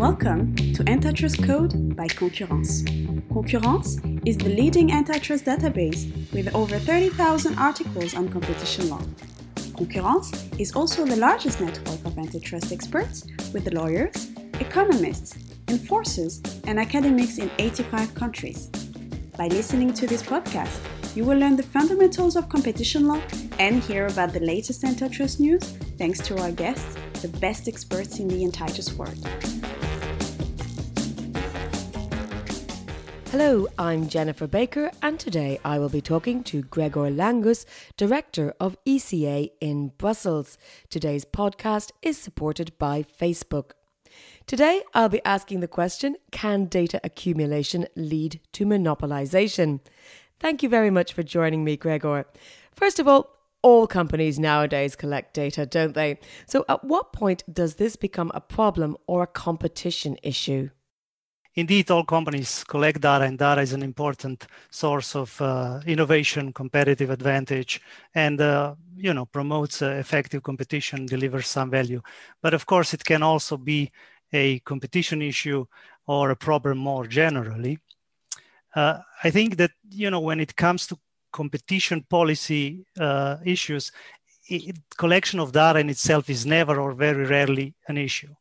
Welcome to Antitrust Code by Concurrence. Concurrence is the leading antitrust database with over 30,000 articles on competition law. Concurrence is also the largest network of antitrust experts with lawyers, economists, enforcers, and academics in 85 countries. By listening to this podcast, you will learn the fundamentals of competition law and hear about the latest antitrust news thanks to our guests, the best experts in the antitrust world. Hello, I'm Jennifer Baker, and today I will be talking to Gregor Langus, Director of ECA in Brussels. Today's podcast is supported by Facebook. Today, I'll be asking the question Can data accumulation lead to monopolization? Thank you very much for joining me, Gregor. First of all, all companies nowadays collect data, don't they? So, at what point does this become a problem or a competition issue? Indeed all companies collect data and data is an important source of uh, innovation competitive advantage and uh, you know promotes uh, effective competition delivers some value. But of course it can also be a competition issue or a problem more generally. Uh, i think that you know when it comes to competition policy uh, issues it, collection of data in itself is never or very rarely an issue.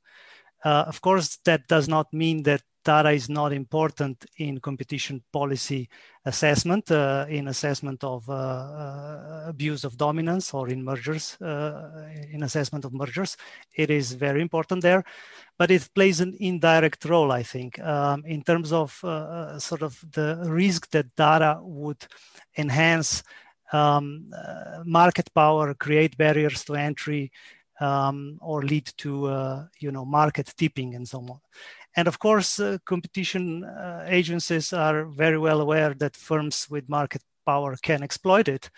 Uh, of course, that does not mean that data is not important in competition policy assessment, uh, in assessment of uh, uh, abuse of dominance or in mergers, uh, in assessment of mergers. It is very important there, but it plays an indirect role, I think, um, in terms of uh, sort of the risk that data would enhance um, market power, create barriers to entry, um, or lead to you know market tipping and so on. And of course, uh, competition uh, agencies are very well aware that firms with market power can exploit it.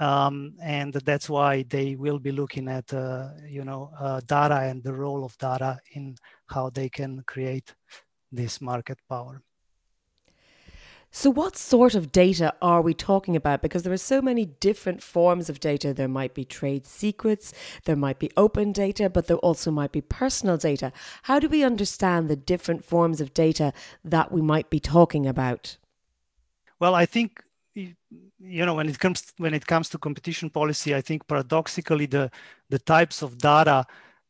Um, and that's why they will be looking at, uh, you know, uh, data and the role of data in how they can create this market power. So, what sort of data are we talking about? Because there are so many different forms of data. There might be trade secrets, there might be open data, but there also might be personal data. How do we understand the different forms of data that we might be talking about? Well, I think you know when it comes when it comes to competition policy, I think paradoxically the the types of data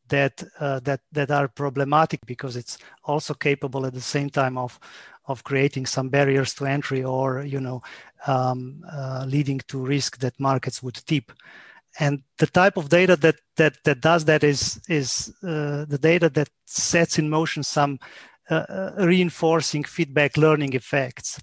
that uh, that that are problematic because it's also capable at the same time of of creating some barriers to entry or you know um, uh, leading to risk that markets would tip. And the type of data that that that does that is is uh, the data that sets in motion some uh, uh reinforcing feedback learning effects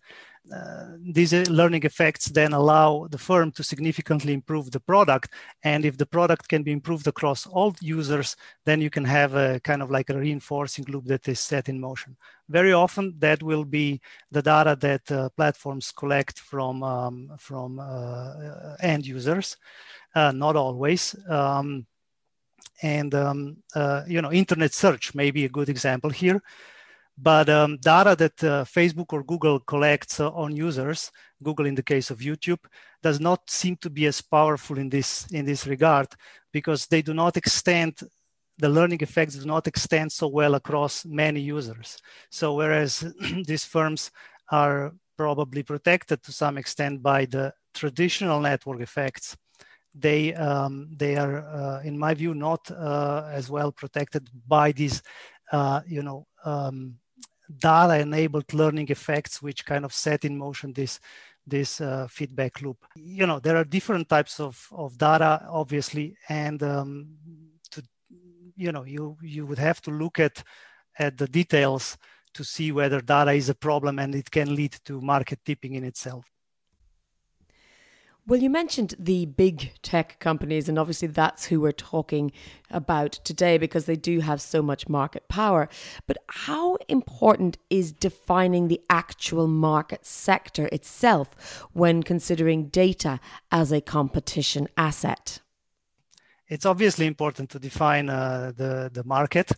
these uh, learning effects then allow the firm to significantly improve the product. And if the product can be improved across all users, then you can have a kind of like a reinforcing loop that is set in motion. Very often, that will be the data that uh, platforms collect from um, from uh, end users. Uh, not always. Um, and um, uh, you know, internet search may be a good example here. But um, data that uh, Facebook or Google collects uh, on users, Google in the case of YouTube, does not seem to be as powerful in this in this regard because they do not extend the learning effects do not extend so well across many users. So whereas these firms are probably protected to some extent by the traditional network effects, they um, they are, uh, in my view, not uh, as well protected by these, uh, you know, um, data enabled learning effects which kind of set in motion this this uh, feedback loop. You know there are different types of, of data obviously and um, to you know you you would have to look at at the details to see whether data is a problem and it can lead to market tipping in itself well, you mentioned the big tech companies, and obviously that's who we're talking about today because they do have so much market power. But how important is defining the actual market sector itself when considering data as a competition asset? It's obviously important to define uh, the, the market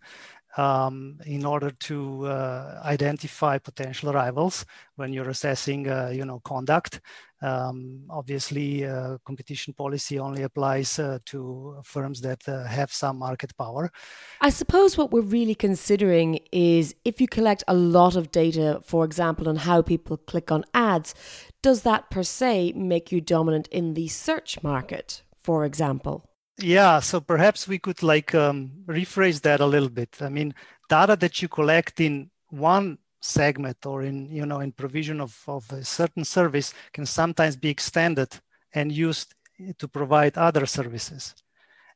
um, in order to uh, identify potential rivals when you're assessing, uh, you know, conduct Um, obviously, uh, competition policy only applies uh, to firms that uh, have some market power. I suppose what we're really considering is if you collect a lot of data, for example, on how people click on ads, does that per se make you dominant in the search market, for example? Yeah, so perhaps we could like um, rephrase that a little bit. I mean, data that you collect in one segment or in you know in provision of, of a certain service can sometimes be extended and used to provide other services.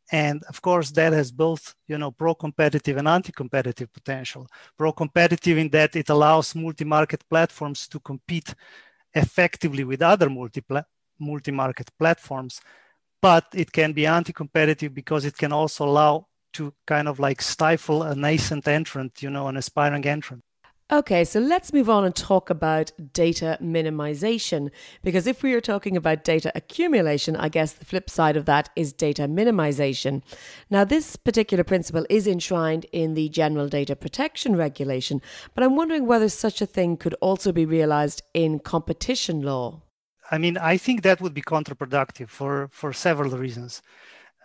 And of course that has both you know pro-competitive and anti-competitive potential. Pro-competitive in that it allows multi-market platforms to compete effectively with other multi multi-market platforms but it can be anti-competitive because it can also allow to kind of like stifle a nascent entrant you know an aspiring entrant Okay, so let's move on and talk about data minimization. Because if we are talking about data accumulation, I guess the flip side of that is data minimization. Now, this particular principle is enshrined in the General Data Protection Regulation, but I'm wondering whether such a thing could also be realized in competition law. I mean, I think that would be counterproductive for, for several reasons.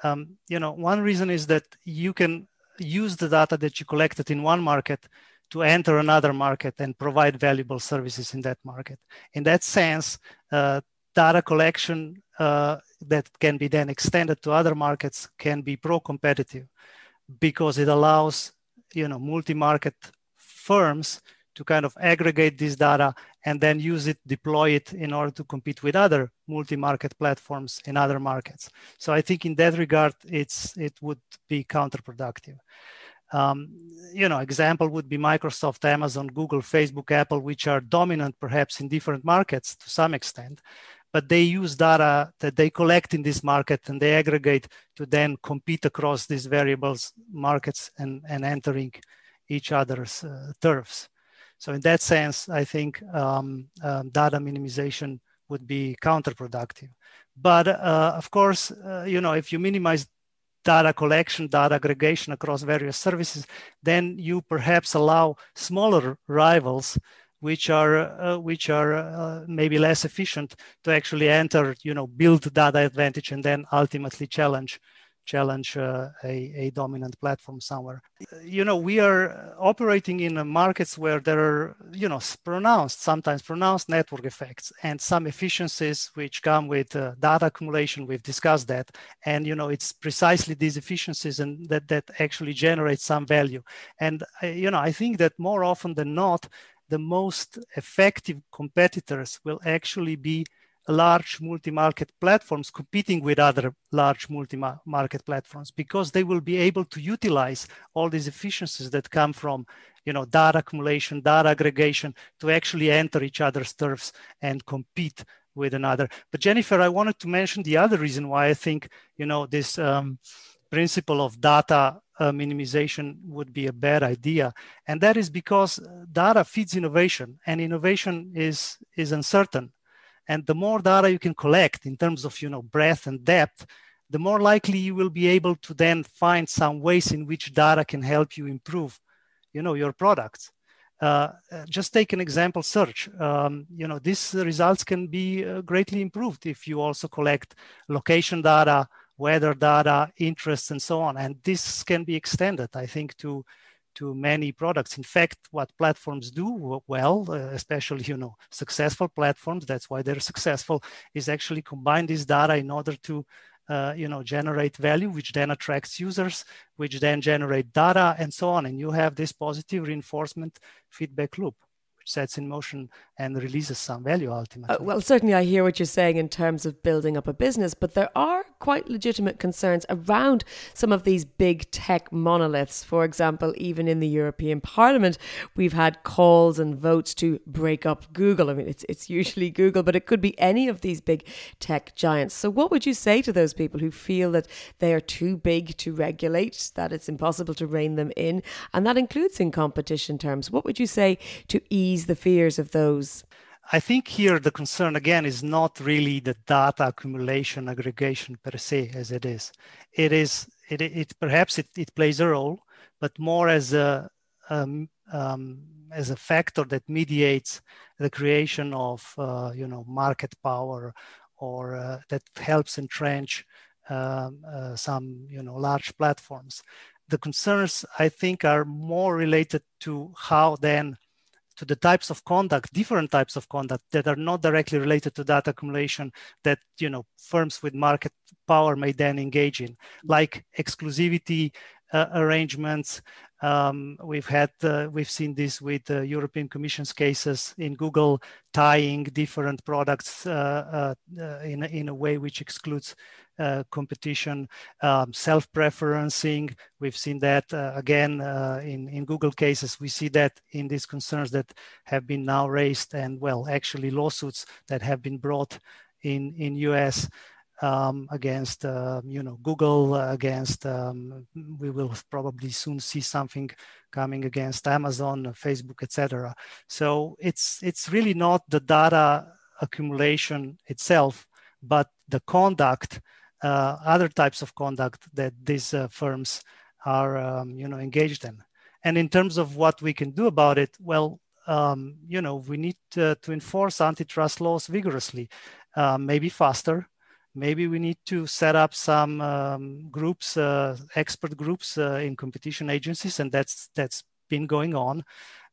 Um, you know, one reason is that you can use the data that you collected in one market to enter another market and provide valuable services in that market. In that sense, uh, data collection uh, that can be then extended to other markets can be pro-competitive because it allows you know multi-market firms to kind of aggregate this data and then use it, deploy it in order to compete with other multi-market platforms in other markets. So I think in that regard, it's it would be counterproductive. Um, you know, example would be Microsoft, Amazon, Google, Facebook, Apple, which are dominant perhaps in different markets to some extent, but they use data that they collect in this market and they aggregate to then compete across these variables markets and, and entering each other's uh, turfs. So in that sense, I think um, um, data minimization would be counterproductive. But uh, of course, uh, you know, if you minimize data collection, data aggregation across various services, then you perhaps allow smaller rivals which are uh, which are uh, maybe less efficient to actually enter, you know, build data advantage and then ultimately challenge challenge uh, a, a dominant platform somewhere. You know, we are operating in markets where there are, you know, pronounced, sometimes pronounced network effects and some efficiencies which come with uh, data accumulation. We've discussed that. And, you know, it's precisely these efficiencies and that, that actually generate some value. And, uh, you know, I think that more often than not, the most effective competitors will actually be large multi-market platforms competing with other large multi-market platforms because they will be able to utilize all these efficiencies that come from you know data accumulation data aggregation to actually enter each other's turfs and compete with another. But jennifer i wanted to mention the other reason why i think you know this um, principle of data uh, minimization would be a bad idea. And that is because data feeds innovation and innovation is is uncertain and the more data you can collect in terms of you know breadth and depth, the more likely you will be able to then find some ways in which data can help you improve you know your products. Uh, uh just take an example search. Um, you know, these results can be uh, greatly improved if you also collect location data, weather data, interests, and so on. And this can be extended, I think, to to many products. In fact, what platforms do well, uh, especially you know successful platforms, that's why they're successful, is actually combine this data in order to uh, you know generate value, which then attracts users, which then generate data, and so on. And you have this positive reinforcement feedback loop sets in motion and releases some value ultimately. Uh, well, certainly I hear what you're saying in terms of building up a business, but there are quite legitimate concerns around some of these big tech monoliths. For example, even in the European Parliament, we've had calls and votes to break up Google. I mean, it's, it's usually Google, but it could be any of these big tech giants. So, what would you say to those people who feel that they are too big to regulate, that it's impossible to rein them in? And that includes in competition terms. What would you say to ease ease the fears of those? I think here the concern again is not really the data accumulation aggregation per se as it is. It is it, it perhaps it, it plays a role, but more as a, a, um, as a factor that mediates the creation of uh, you know market power or uh, that helps entrench um, uh, some you know large platforms. The concerns I think are more related to how then to the types of conduct, different types of conduct that are not directly related to data accumulation that you know firms with market power may then engage in, like exclusivity arrangements. Um, we've had uh, we've seen this with the European Commission's cases in Google tying different products uh, uh, uh in in a way which excludes uh, competition, um, self-preferencing. We've seen that uh, again uh, in, in Google cases. We see that in these concerns that have been now raised and well, actually lawsuits that have been brought in, in US um, against uh, you know Google against um, we will probably soon see something coming against Amazon, Facebook, etc. So it's it's really not the data accumulation itself, but the conduct uh, other types of conduct that these uh, firms are um, you know engaged in and in terms of what we can do about it well um, you know we need to, to enforce antitrust laws vigorously uh, maybe faster maybe we need to set up some um, groups uh, expert groups uh, in competition agencies and that's that's been going on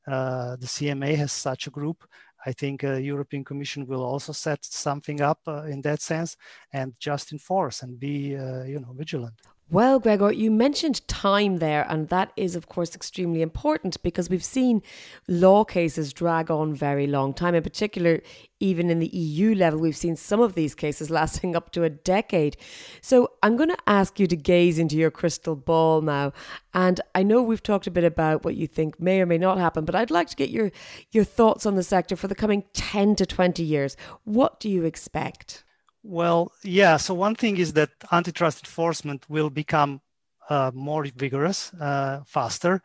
uh, the cma has such a group I think uh, European Commission will also set something up uh, in that sense and just enforce and be, uh, you know, vigilant. Well, Gregor, you mentioned time there, and that is, of course, extremely important because we've seen law cases drag on very long time. In particular, even in the EU level, we've seen some of these cases lasting up to a decade. So I'm going to ask you to gaze into your crystal ball now. And I know we've talked a bit about what you think may or may not happen, but I'd like to get your, your thoughts on the sector for the coming 10 to 20 years. What do you expect? Well, yeah. So one thing is that antitrust enforcement will become uh, more vigorous, uh, faster.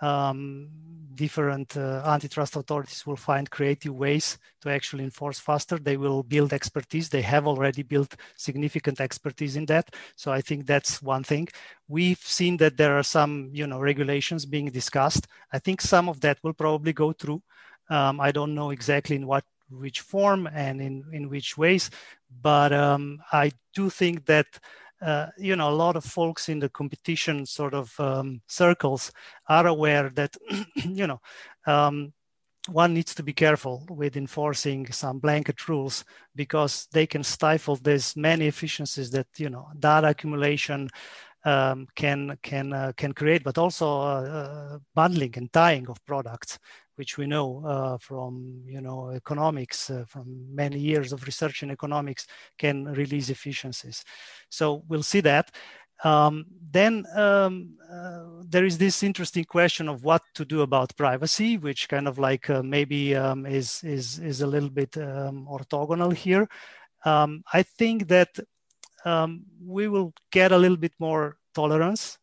Um, different uh, antitrust authorities will find creative ways to actually enforce faster. They will build expertise. They have already built significant expertise in that. So I think that's one thing. We've seen that there are some, you know, regulations being discussed. I think some of that will probably go through. Um, I don't know exactly in what which form and in, in which ways. But um, I do think that, uh, you know, a lot of folks in the competition sort of um, circles are aware that, you know, um, one needs to be careful with enforcing some blanket rules because they can stifle these many efficiencies that, you know, data accumulation, um, can can uh, can create, but also uh, uh, bundling and tying of products which we know uh, from you know economics, uh, from many years of research in economics, can release efficiencies. So we'll see that. Um, then um, uh, there is this interesting question of what to do about privacy, which kind of like uh, maybe um, is is is a little bit um, orthogonal here. Um, I think that um, we will get a little bit more tolerance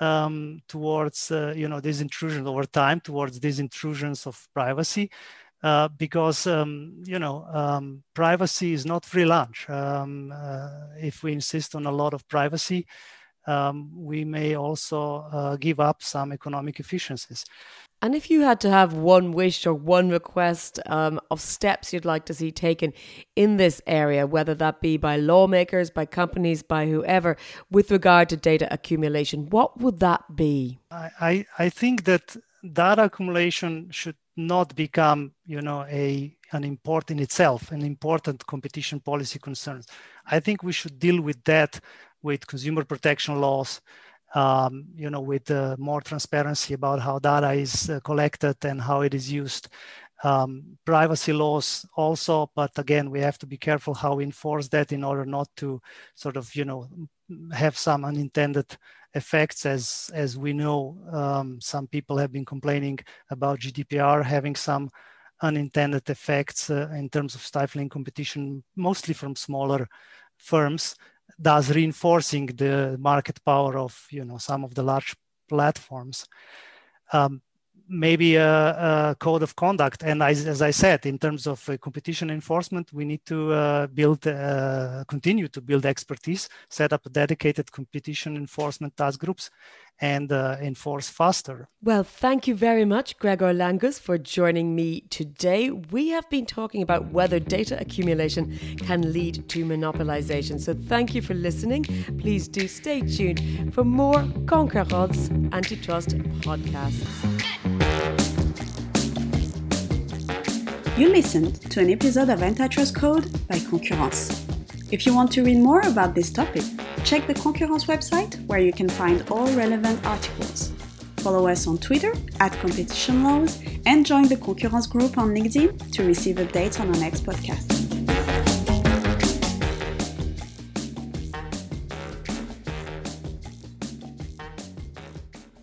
um, towards uh, you know these intrusions over time towards these intrusions of privacy uh, because um, you know um, privacy is not free lunch. Um, uh, if we insist on a lot of privacy um, we may also uh, give up some economic efficiencies and if you had to have one wish or one request um, of steps you'd like to see taken in this area, whether that be by lawmakers, by companies, by whoever, with regard to data accumulation, what would that be? I, I think that data accumulation should not become, you know, a an important in itself, an important competition policy concerns. I think we should deal with that with consumer protection laws, um, you know, with uh, more transparency about how data is uh, collected and how it is used. Um, privacy laws also, but again, we have to be careful how we enforce that in order not to sort of, you know, have some unintended effects. As as we know, um, some people have been complaining about GDPR having some unintended effects uh, in terms of stifling competition, mostly from smaller firms thus reinforcing the market power of you know some of the large platforms. Um, maybe a, a, code of conduct. And as, as I said, in terms of uh, competition enforcement, we need to uh, build, uh, continue to build expertise, set up dedicated competition enforcement task groups, and uh, enforce faster. Well, thank you very much, Gregor Langus, for joining me today. We have been talking about whether data accumulation can lead to monopolization. So thank you for listening. Please do stay tuned for more Concurrence antitrust podcasts. You listened to an episode of Antitrust Code by Concurrence. If you want to read more about this topic, check the Concurrence website where you can find all relevant articles. Follow us on Twitter at Competition Laws and join the Concurrence group on LinkedIn to receive updates on our next podcast.